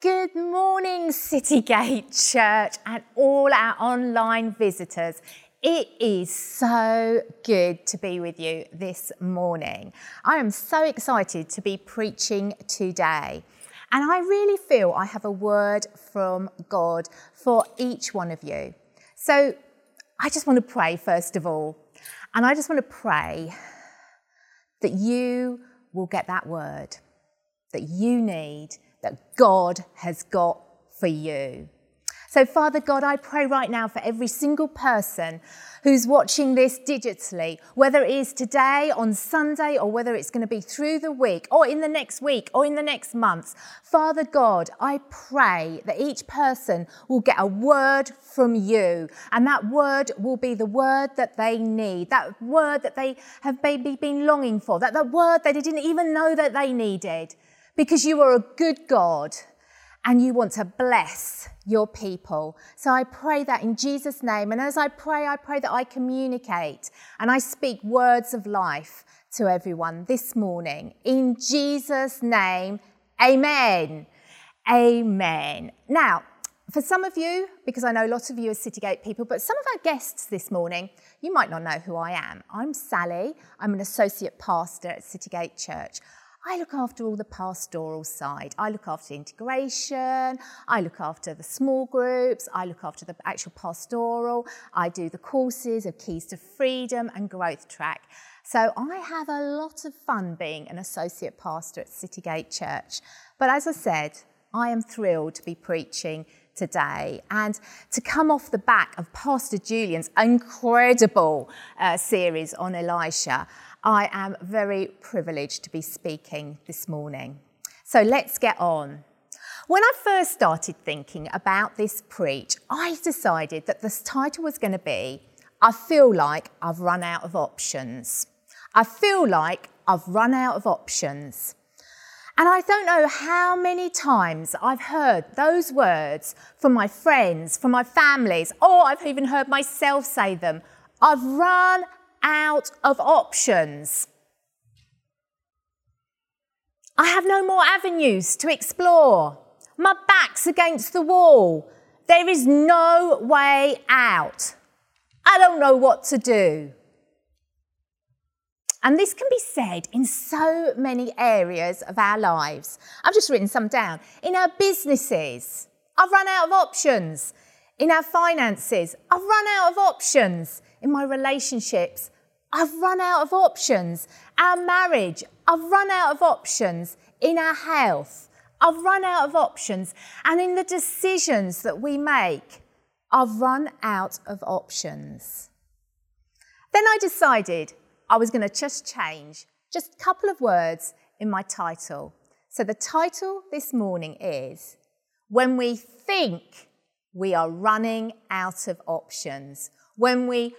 Good morning, Citygate Church, and all our online visitors. It is so good to be with you this morning. I am so excited to be preaching today. And I really feel I have a word from God for each one of you. So I just want to pray, first of all. And I just want to pray that you will get that word that you need that God has got for you. So, Father God, I pray right now for every single person who's watching this digitally, whether it is today, on Sunday, or whether it's going to be through the week, or in the next week, or in the next month. Father God, I pray that each person will get a word from you, and that word will be the word that they need, that word that they have maybe been longing for, that, that word that they didn't even know that they needed because you are a good God and you want to bless your people. So I pray that in Jesus' name. And as I pray, I pray that I communicate and I speak words of life to everyone this morning. In Jesus' name, amen. Amen. Now, for some of you, because I know a lot of you are Citygate people, but some of our guests this morning, you might not know who I am. I'm Sally. I'm an associate pastor at Citygate Church. I look after all the pastoral side. I look after integration. I look after the small groups. I look after the actual pastoral. I do the courses of Keys to Freedom and Growth Track. So I have a lot of fun being an associate pastor at Citygate Church. But as I said, I am thrilled to be preaching today and to come off the back of Pastor Julian's incredible uh, series on Elisha. I am very privileged to be speaking this morning. So let's get on. When I first started thinking about this preach, I decided that this title was going to be I feel like I've run out of options. I feel like I've run out of options. And I don't know how many times I've heard those words from my friends, from my families, or I've even heard myself say them. I've run out of options. I have no more avenues to explore. My back's against the wall. There is no way out. I don't know what to do. And this can be said in so many areas of our lives. I've just written some down. In our businesses, I've run out of options. In our finances, I've run out of options in my relationships. I've run out of options. Our marriage, I've run out of options. In our health, I've run out of options. And in the decisions that we make, I've run out of options. Then I decided I was going to just change just a couple of words in my title. So the title this morning is When We Think We Are Running Out of Options. When we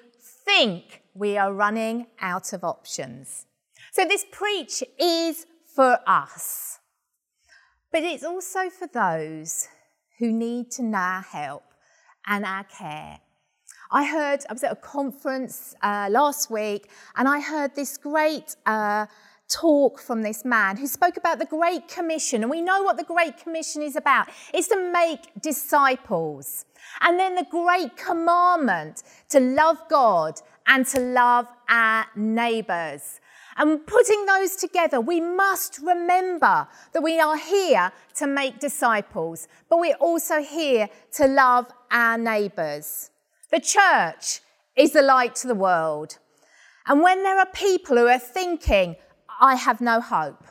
think we are running out of options. So this preach is for us, but it's also for those who need to know our help and our care. I heard, I was at a conference uh, last week, and I heard this great uh, talk from this man who spoke about the Great Commission. And we know what the Great Commission is about it's to make disciples. And then the Great Commandment to love God and to love our neighbours. And putting those together, we must remember that we are here to make disciples, but we're also here to love our neighbours. The church is the light to the world. And when there are people who are thinking, I have no hope,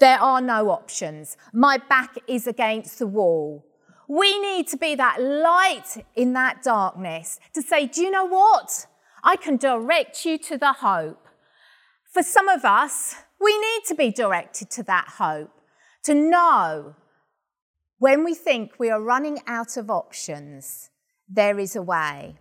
there are no options, my back is against the wall, we need to be that light in that darkness to say, do you know what? I can direct you to the hope. For some of us, we need to be directed to that hope, to know when we think we are running out of options, there is a way.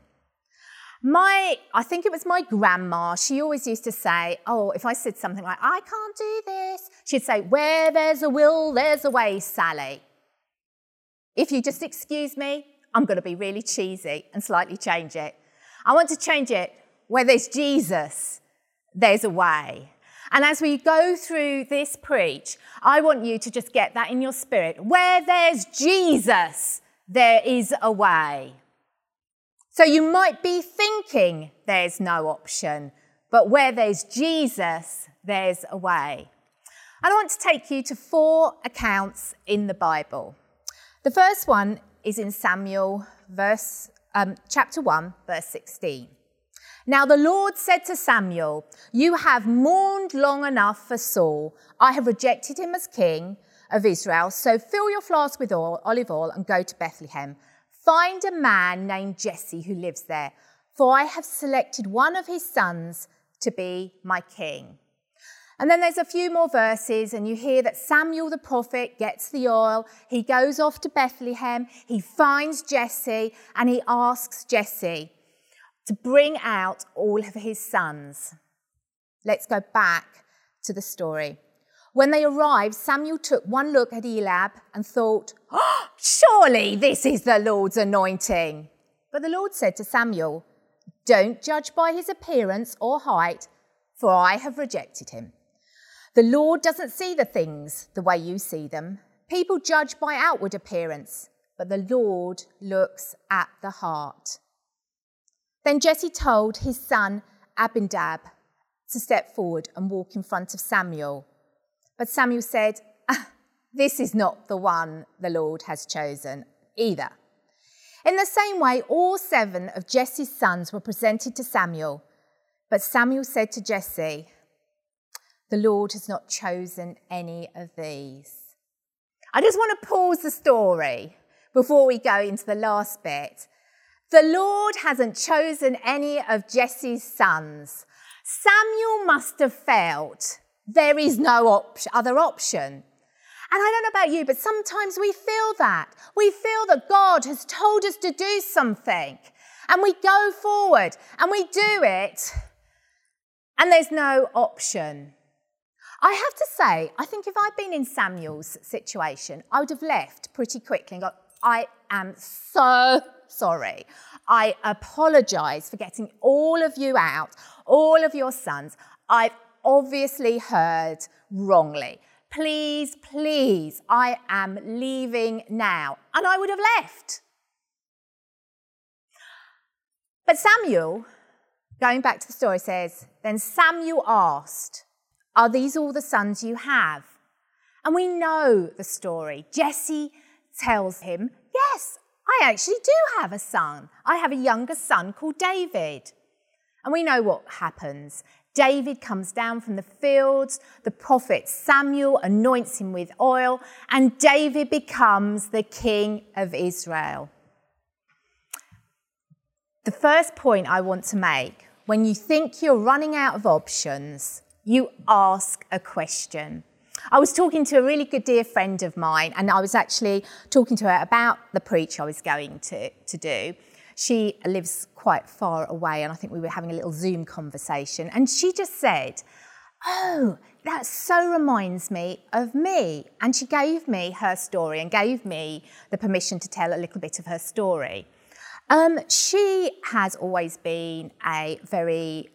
My, I think it was my grandma, she always used to say, Oh, if I said something like, I can't do this, she'd say, Where there's a will, there's a way, Sally. If you just excuse me, I'm going to be really cheesy and slightly change it. I want to change it where there's Jesus, there's a way. And as we go through this preach, I want you to just get that in your spirit. Where there's Jesus, there is a way. So you might be thinking there's no option, but where there's Jesus, there's a way. And I want to take you to four accounts in the Bible. The first one is in Samuel, verse, um, chapter 1, verse 16. Now the Lord said to Samuel, You have mourned long enough for Saul. I have rejected him as king of Israel. So fill your flask with olive oil and go to Bethlehem. Find a man named Jesse who lives there, for I have selected one of his sons to be my king. And then there's a few more verses, and you hear that Samuel the prophet gets the oil. He goes off to Bethlehem. He finds Jesse, and he asks Jesse, to bring out all of his sons. Let's go back to the story. When they arrived, Samuel took one look at Eliab and thought, oh, Surely this is the Lord's anointing. But the Lord said to Samuel, Don't judge by his appearance or height, for I have rejected him. The Lord doesn't see the things the way you see them. People judge by outward appearance, but the Lord looks at the heart. Then Jesse told his son Abinadab to step forward and walk in front of Samuel. But Samuel said, ah, This is not the one the Lord has chosen either. In the same way, all seven of Jesse's sons were presented to Samuel. But Samuel said to Jesse, The Lord has not chosen any of these. I just want to pause the story before we go into the last bit the Lord hasn't chosen any of Jesse's sons. Samuel must have felt there is no op- other option. And I don't know about you, but sometimes we feel that. We feel that God has told us to do something, and we go forward and we do it, and there's no option. I have to say, I think if I'd been in Samuel's situation, I would have left pretty quickly and got, I am so sorry. I apologize for getting all of you out, all of your sons. I've obviously heard wrongly. Please, please, I am leaving now. And I would have left. But Samuel, going back to the story, says, Then Samuel asked, Are these all the sons you have? And we know the story. Jesse tells him, Yes, I actually do have a son. I have a younger son called David. And we know what happens. David comes down from the fields, the prophet Samuel anoints him with oil, and David becomes the king of Israel. The first point I want to make when you think you're running out of options, you ask a question. I was talking to a really good dear friend of mine, and I was actually talking to her about the preach I was going to, to do. She lives quite far away, and I think we were having a little Zoom conversation. And she just said, Oh, that so reminds me of me. And she gave me her story and gave me the permission to tell a little bit of her story. Um, she has always been a very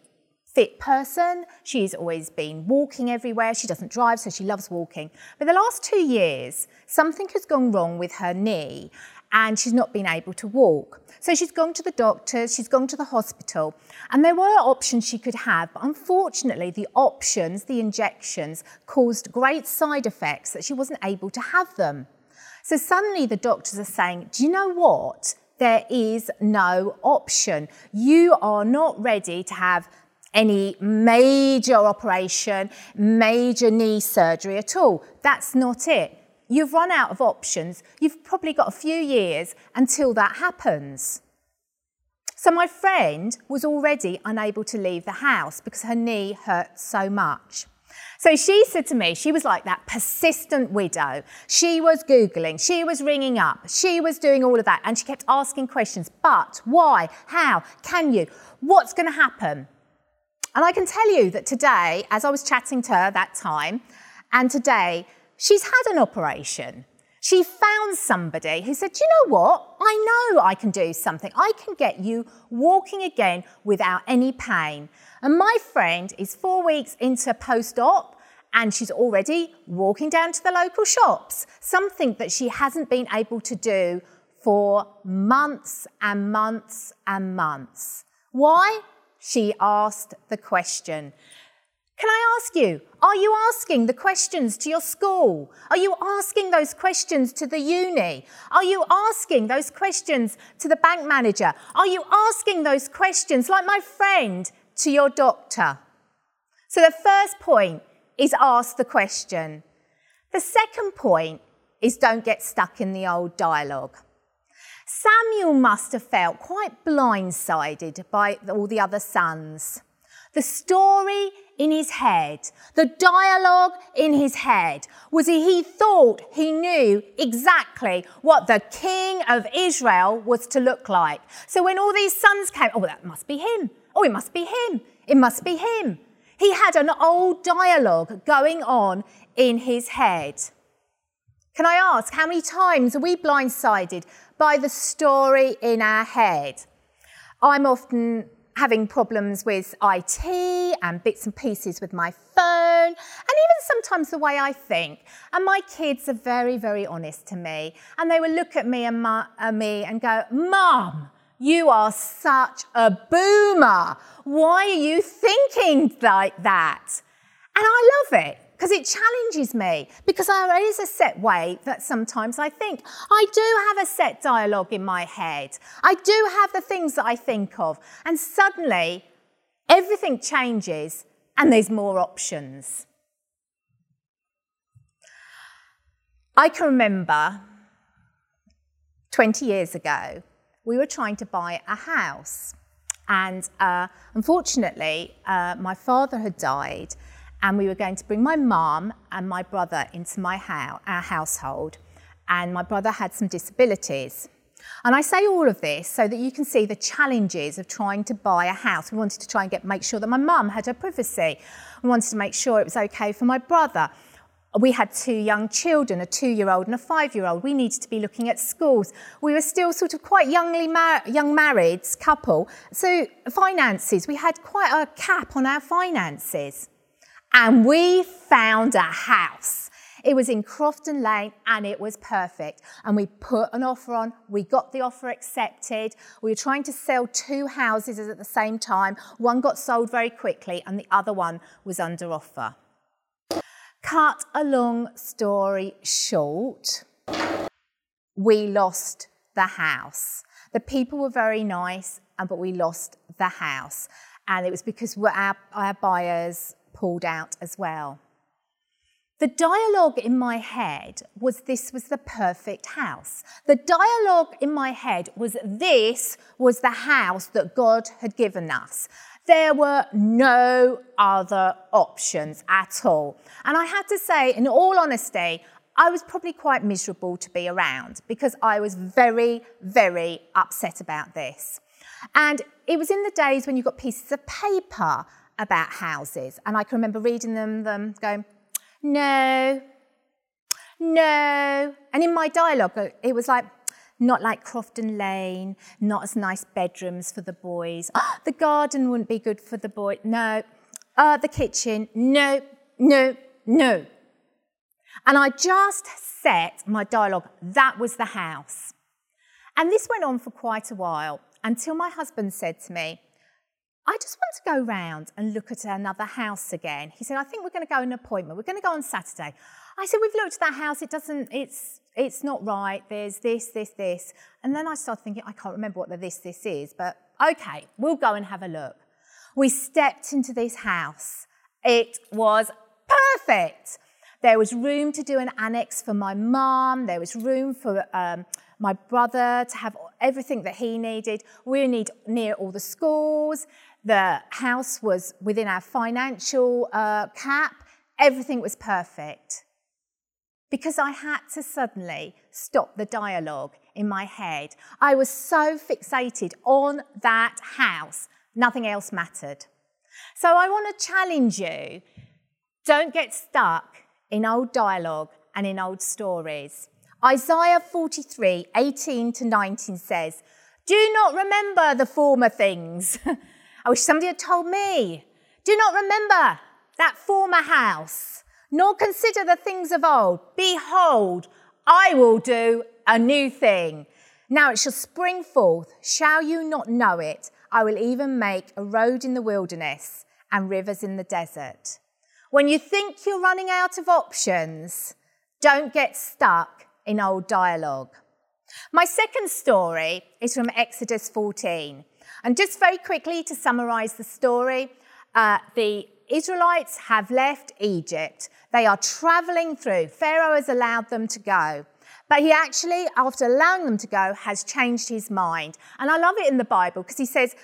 fit person. She's always been walking everywhere. She doesn't drive, so she loves walking. But the last two years, something has gone wrong with her knee and she's not been able to walk. So she's gone to the doctors, she's gone to the hospital, and there were options she could have, but unfortunately, the options, the injections, caused great side effects that she wasn't able to have them. So suddenly the doctors are saying, Do you know what? There is no option. You are not ready to have any major operation, major knee surgery at all. That's not it. You've run out of options. You've probably got a few years until that happens. So my friend was already unable to leave the house because her knee hurt so much. So she said to me, she was like that persistent widow. She was Googling, she was ringing up, she was doing all of that, and she kept asking questions. But why? How? Can you? What's going to happen? And I can tell you that today, as I was chatting to her that time, and today, she's had an operation. She found somebody who said, you know what? I know I can do something. I can get you walking again without any pain. And my friend is four weeks into post op and she's already walking down to the local shops, something that she hasn't been able to do for months and months and months. Why? She asked the question. Can I ask you, are you asking the questions to your school? Are you asking those questions to the uni? Are you asking those questions to the bank manager? Are you asking those questions, like my friend, to your doctor? So the first point is ask the question. The second point is don't get stuck in the old dialogue. Samuel must have felt quite blindsided by all the other sons. The story in his head, the dialogue in his head was he thought he knew exactly what the king of Israel was to look like. So when all these sons came, oh, that must be him. Oh, it must be him. It must be him. He had an old dialogue going on in his head. Can I ask, how many times are we blindsided by the story in our head? I'm often having problems with IT and bits and pieces with my phone, and even sometimes the way I think. And my kids are very, very honest to me, and they will look at me and ma- uh, me and go, "Mom, you are such a boomer. Why are you thinking like that?" And I love it because it challenges me because there is a set way that sometimes I think. I do have a set dialogue in my head. I do have the things that I think of. And suddenly everything changes and there's more options. I can remember 20 years ago, we were trying to buy a house. And uh, unfortunately, uh, my father had died, and we were going to bring my mum and my brother into my house, our household. And my brother had some disabilities. And I say all of this so that you can see the challenges of trying to buy a house. We wanted to try and get, make sure that my mum had her privacy. We wanted to make sure it was okay for my brother. We had two young children, a two-year-old and a five-year-old. We needed to be looking at schools. We were still sort of quite youngly mar- young married couple. So finances, we had quite a cap on our finances and we found a house. It was in Crofton Lane and it was perfect. And we put an offer on, we got the offer accepted. We were trying to sell two houses at the same time. One got sold very quickly and the other one was under offer. Cut a long story short, we lost the house. The people were very nice, but we lost the house. And it was because our, our buyers pulled out as well. The dialogue in my head was this was the perfect house. The dialogue in my head was this was the house that God had given us. There were no other options at all. And I had to say, in all honesty, I was probably quite miserable to be around because I was very, very upset about this. And it was in the days when you got pieces of paper about houses. And I can remember reading them, them going, no, no. And in my dialogue, it was like, not like Crofton Lane, not as nice bedrooms for the boys. The garden wouldn't be good for the boy. No. Uh, the kitchen. No, no, no. And I just set my dialogue. That was the house. And this went on for quite a while until my husband said to me, I just want to go round and look at another house again. He said, I think we're going to go an appointment. We're going to go on Saturday. I said, we've looked at that house. It doesn't, it's, it's not right. There's this, this, this. And then I started thinking, I can't remember what the this, this is, but okay, we'll go and have a look. We stepped into this house. It was perfect. There was room to do an annex for my mum. There was room for um, my brother to have everything that he needed. We need near all the schools. The house was within our financial uh, cap. Everything was perfect. Because I had to suddenly stop the dialogue in my head. I was so fixated on that house, nothing else mattered. So I want to challenge you don't get stuck in old dialogue and in old stories. Isaiah 43 18 to 19 says, Do not remember the former things. I wish somebody had told me. Do not remember that former house, nor consider the things of old. Behold, I will do a new thing. Now it shall spring forth. Shall you not know it? I will even make a road in the wilderness and rivers in the desert. When you think you're running out of options, don't get stuck in old dialogue. My second story is from Exodus 14. And just very quickly to summarize the story, uh, the Israelites have left Egypt. They are traveling through. Pharaoh has allowed them to go. But he actually, after allowing them to go, has changed his mind. And I love it in the Bible because he says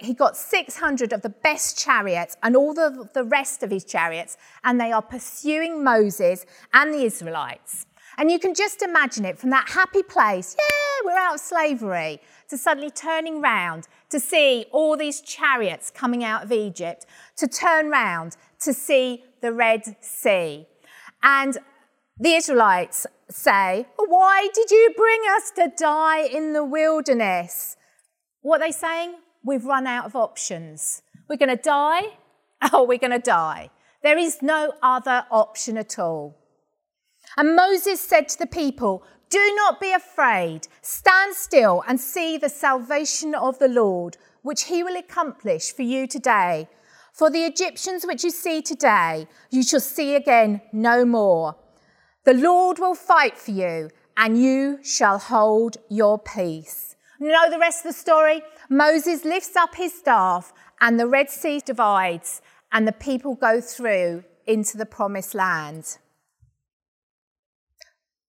he got 600 of the best chariots and all the, the rest of his chariots, and they are pursuing Moses and the Israelites. And you can just imagine it from that happy place, yeah, we're out of slavery, to suddenly turning round to see all these chariots coming out of Egypt, to turn round to see the Red Sea. And the Israelites say, Why did you bring us to die in the wilderness? What are they saying? We've run out of options. We're going to die, Oh, we're going to die. There is no other option at all. And Moses said to the people, Do not be afraid. Stand still and see the salvation of the Lord, which he will accomplish for you today. For the Egyptians which you see today, you shall see again no more. The Lord will fight for you, and you shall hold your peace. You know the rest of the story? Moses lifts up his staff, and the Red Sea divides, and the people go through into the promised land.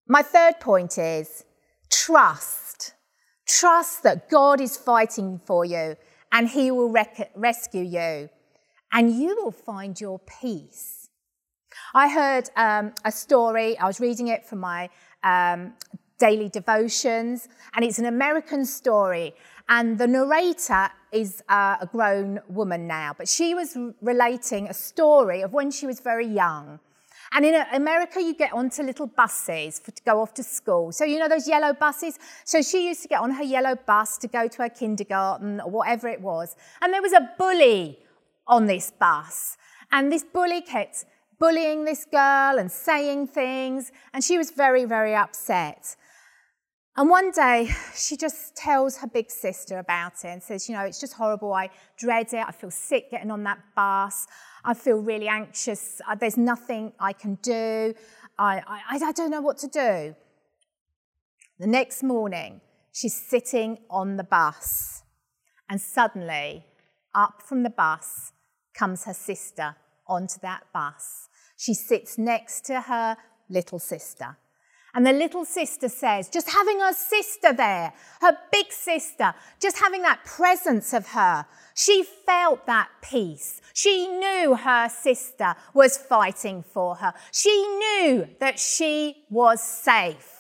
My third point is trust. Trust that God is fighting for you and he will rec- rescue you and you will find your peace. I heard um, a story, I was reading it from my um, daily devotions, and it's an American story. And the narrator is uh, a grown woman now, but she was relating a story of when she was very young. And in uh, America, you get onto little buses for, to go off to school. So, you know those yellow buses? So, she used to get on her yellow bus to go to her kindergarten or whatever it was. And there was a bully on this bus. And this bully kept bullying this girl and saying things. And she was very, very upset. And one day, she just tells her big sister about it and says, You know, it's just horrible. I dread it. I feel sick getting on that bus. I feel really anxious. Uh, there's nothing I can do. I, I, I don't know what to do. The next morning, she's sitting on the bus, and suddenly, up from the bus comes her sister onto that bus. She sits next to her little sister. And the little sister says, just having her sister there, her big sister, just having that presence of her, she felt that peace. She knew her sister was fighting for her. She knew that she was safe.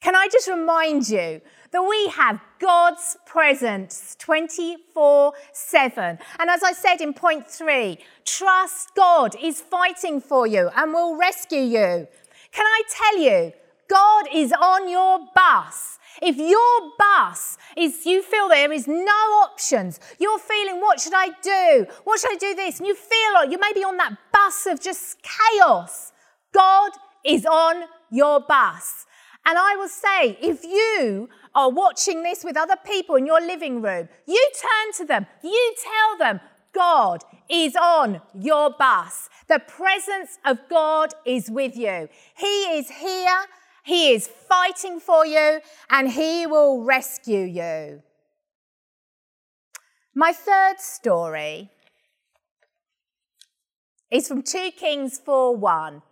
Can I just remind you that we have God's presence 24 7. And as I said in point three, trust God is fighting for you and will rescue you. Can I tell you, God is on your bus. If your bus is, you feel there is no options, you're feeling, what should I do? What should I do this? And you feel like you may be on that bus of just chaos. God is on your bus. And I will say, if you are watching this with other people in your living room, you turn to them, you tell them, God is on your bus. The presence of God is with you. He is here, He is fighting for you, and He will rescue you. My third story is from 2 Kings 4 1.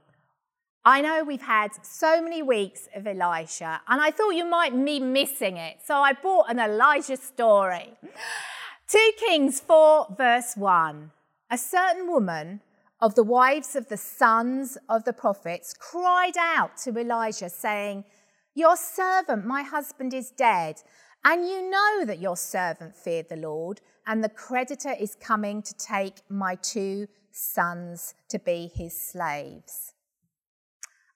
I know we've had so many weeks of Elisha, and I thought you might be missing it, so I brought an Elijah story. 2 Kings 4, verse 1. A certain woman of the wives of the sons of the prophets cried out to Elijah, saying, Your servant, my husband, is dead, and you know that your servant feared the Lord, and the creditor is coming to take my two sons to be his slaves.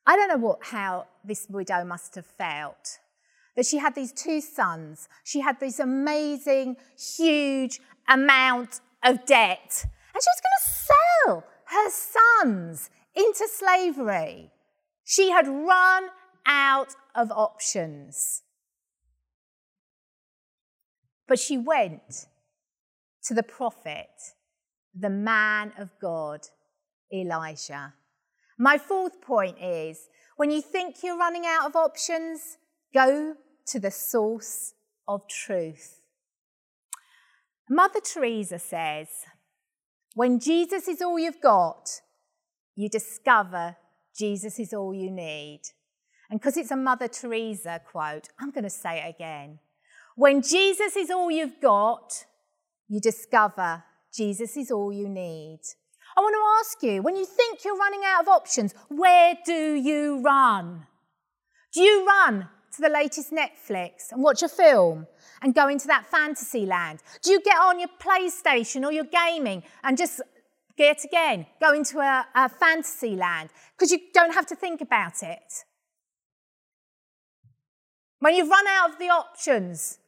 I don't know what, how this widow must have felt. That she had these two sons, she had this amazing, huge amount of debt, and she was going to sell her sons into slavery. She had run out of options. But she went to the prophet, the man of God, Elijah. My fourth point is when you think you're running out of options, go to the source of truth. Mother Teresa says, when Jesus is all you've got, you discover Jesus is all you need. And because it's a Mother Teresa quote, I'm going to say it again. When Jesus is all you've got, you discover Jesus is all you need. I want to ask you when you think you're running out of options, where do you run? Do you run to the latest Netflix and watch a film and go into that fantasy land? Do you get on your PlayStation or your gaming and just get again, go into a, a fantasy land because you don't have to think about it? When you've run out of the options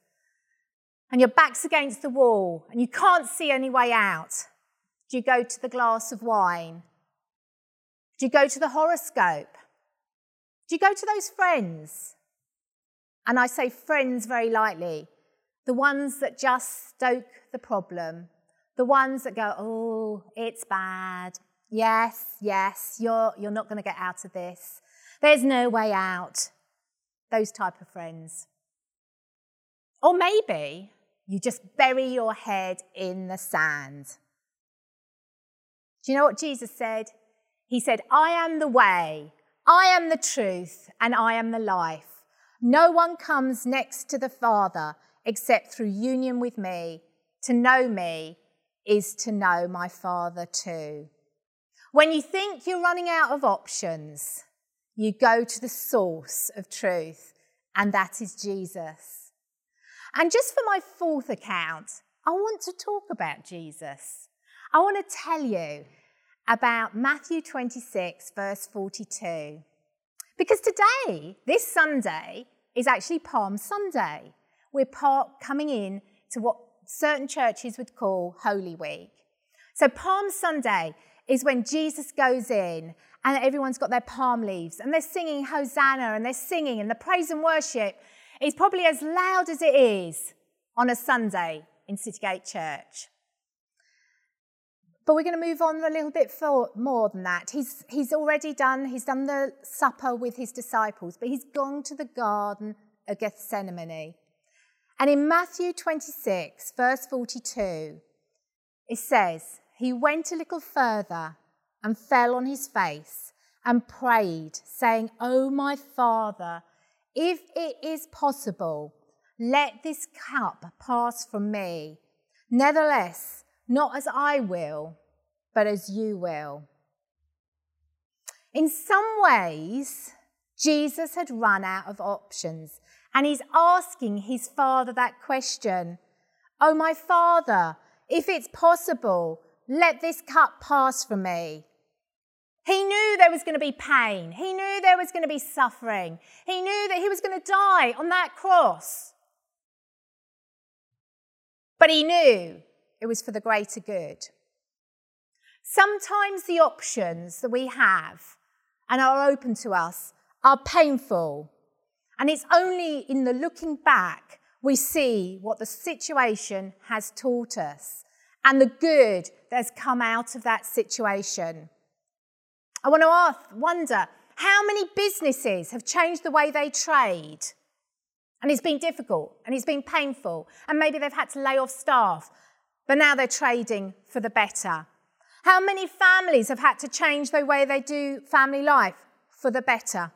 and your back's against the wall and you can't see any way out, do you go to the glass of wine? Do you go to the horoscope? Do you go to those friends? And I say friends very lightly, the ones that just stoke the problem, the ones that go, oh, it's bad. Yes, yes, you're, you're not going to get out of this. There's no way out. Those type of friends. Or maybe you just bury your head in the sand. Do you know what Jesus said? He said, I am the way, I am the truth, and I am the life. No one comes next to the Father except through union with me. To know me is to know my Father too. When you think you're running out of options, you go to the source of truth, and that is Jesus. And just for my fourth account, I want to talk about Jesus. I want to tell you about Matthew 26, verse 42. Because today, this Sunday, is actually Palm Sunday. We're part coming in to what certain churches would call Holy Week. So, Palm Sunday is when Jesus goes in and everyone's got their palm leaves and they're singing Hosanna and they're singing and the praise and worship is probably as loud as it is on a Sunday in Citygate Church. But we're going to move on a little bit for, more than that. He's, he's already done, he's done the supper with his disciples, but he's gone to the Garden of Gethsemane. And in Matthew 26, verse 42, it says, He went a little further and fell on his face and prayed, saying, Oh, my Father, if it is possible, let this cup pass from me. Nevertheless, not as I will, but as you will. In some ways, Jesus had run out of options, and he's asking his father that question Oh, my father, if it's possible, let this cup pass from me. He knew there was going to be pain. He knew there was going to be suffering. He knew that he was going to die on that cross. But he knew it was for the greater good. Sometimes the options that we have and are open to us are painful. And it's only in the looking back we see what the situation has taught us and the good that's come out of that situation. I want to ask, wonder how many businesses have changed the way they trade? And it's been difficult and it's been painful, and maybe they've had to lay off staff, but now they're trading for the better. How many families have had to change the way they do family life for the better?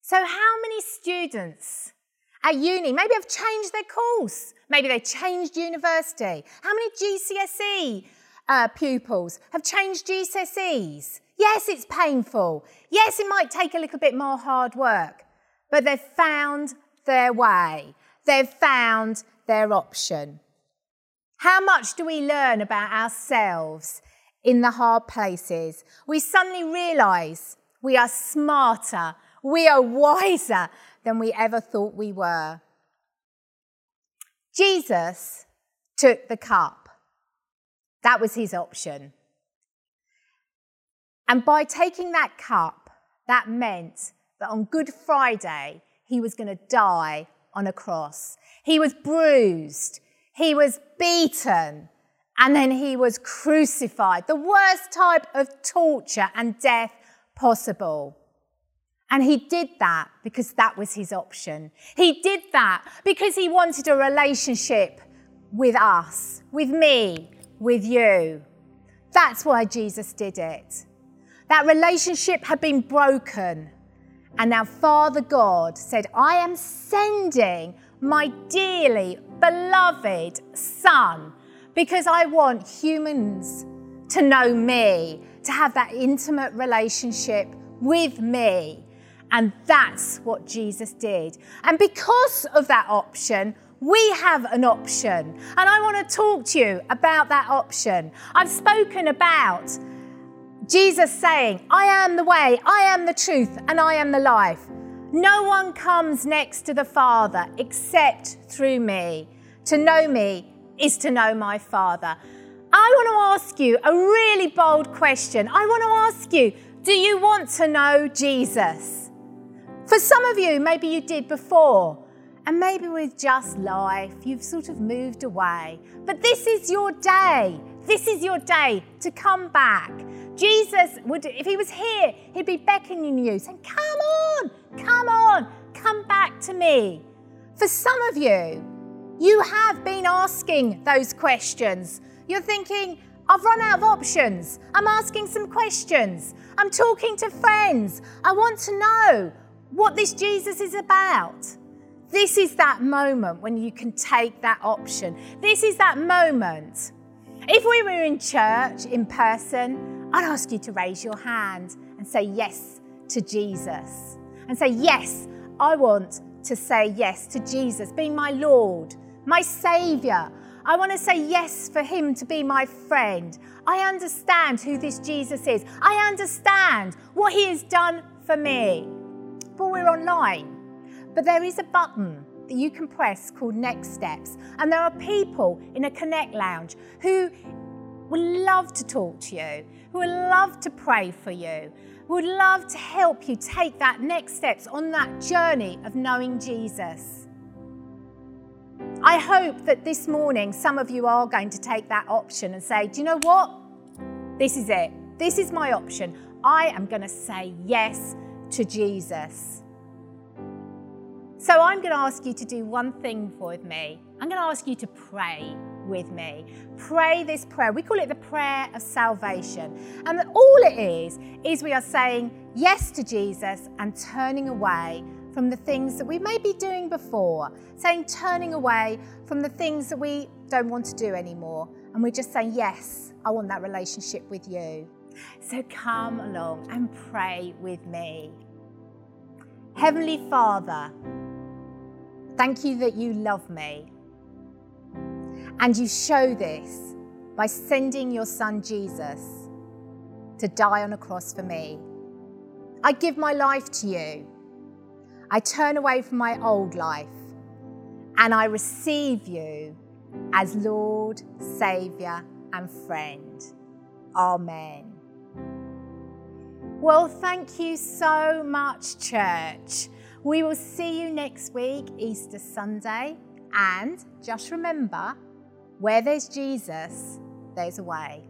So, how many students at uni maybe have changed their course? Maybe they changed university. How many GCSE uh, pupils have changed GCSEs? Yes, it's painful. Yes, it might take a little bit more hard work, but they've found their way. They've found their option. How much do we learn about ourselves in the hard places, we suddenly realize We are smarter. We are wiser than we ever thought we were. Jesus took the cup. That was his option. And by taking that cup, that meant that on Good Friday, he was going to die on a cross. He was bruised, he was beaten, and then he was crucified. The worst type of torture and death possible. And he did that because that was his option. He did that because he wanted a relationship with us, with me, with you. That's why Jesus did it. That relationship had been broken. And now Father God said, I am sending my dearly beloved Son because I want humans to know me, to have that intimate relationship with me. And that's what Jesus did. And because of that option, we have an option. And I want to talk to you about that option. I've spoken about Jesus saying, I am the way, I am the truth, and I am the life. No one comes next to the Father except through me. To know me is to know my Father. I want to ask you a really bold question. I want to ask you, do you want to know Jesus? For some of you, maybe you did before, and maybe with just life, you've sort of moved away. But this is your day. This is your day to come back. Jesus would, if he was here, he'd be beckoning you, saying, Come on, come on, come back to me. For some of you, you have been asking those questions. You're thinking, I've run out of options. I'm asking some questions. I'm talking to friends. I want to know what this Jesus is about. This is that moment when you can take that option. This is that moment. If we were in church in person, I'd ask you to raise your hand and say yes to Jesus. And say, Yes, I want to say yes to Jesus, being my Lord, my Savior. I want to say yes for Him to be my friend. I understand who this Jesus is. I understand what He has done for me. But we're online. But there is a button that you can press called Next Steps. And there are people in a Connect Lounge who would love to talk to you, who would love to pray for you, would love to help you take that next steps on that journey of knowing Jesus. I hope that this morning some of you are going to take that option and say, Do you know what? This is it. This is my option. I am going to say yes to Jesus. So I'm going to ask you to do one thing with me. I'm going to ask you to pray with me. Pray this prayer. We call it the prayer of salvation. And all it is, is we are saying yes to Jesus and turning away from the things that we may be doing before, saying turning away from the things that we don't want to do anymore. And we're just saying, Yes, I want that relationship with you. So come along and pray with me. Heavenly Father, thank you that you love me. And you show this by sending your son Jesus to die on a cross for me. I give my life to you. I turn away from my old life and I receive you as Lord, Saviour, and friend. Amen. Well, thank you so much, church. We will see you next week, Easter Sunday. And just remember where there's Jesus, there's a way.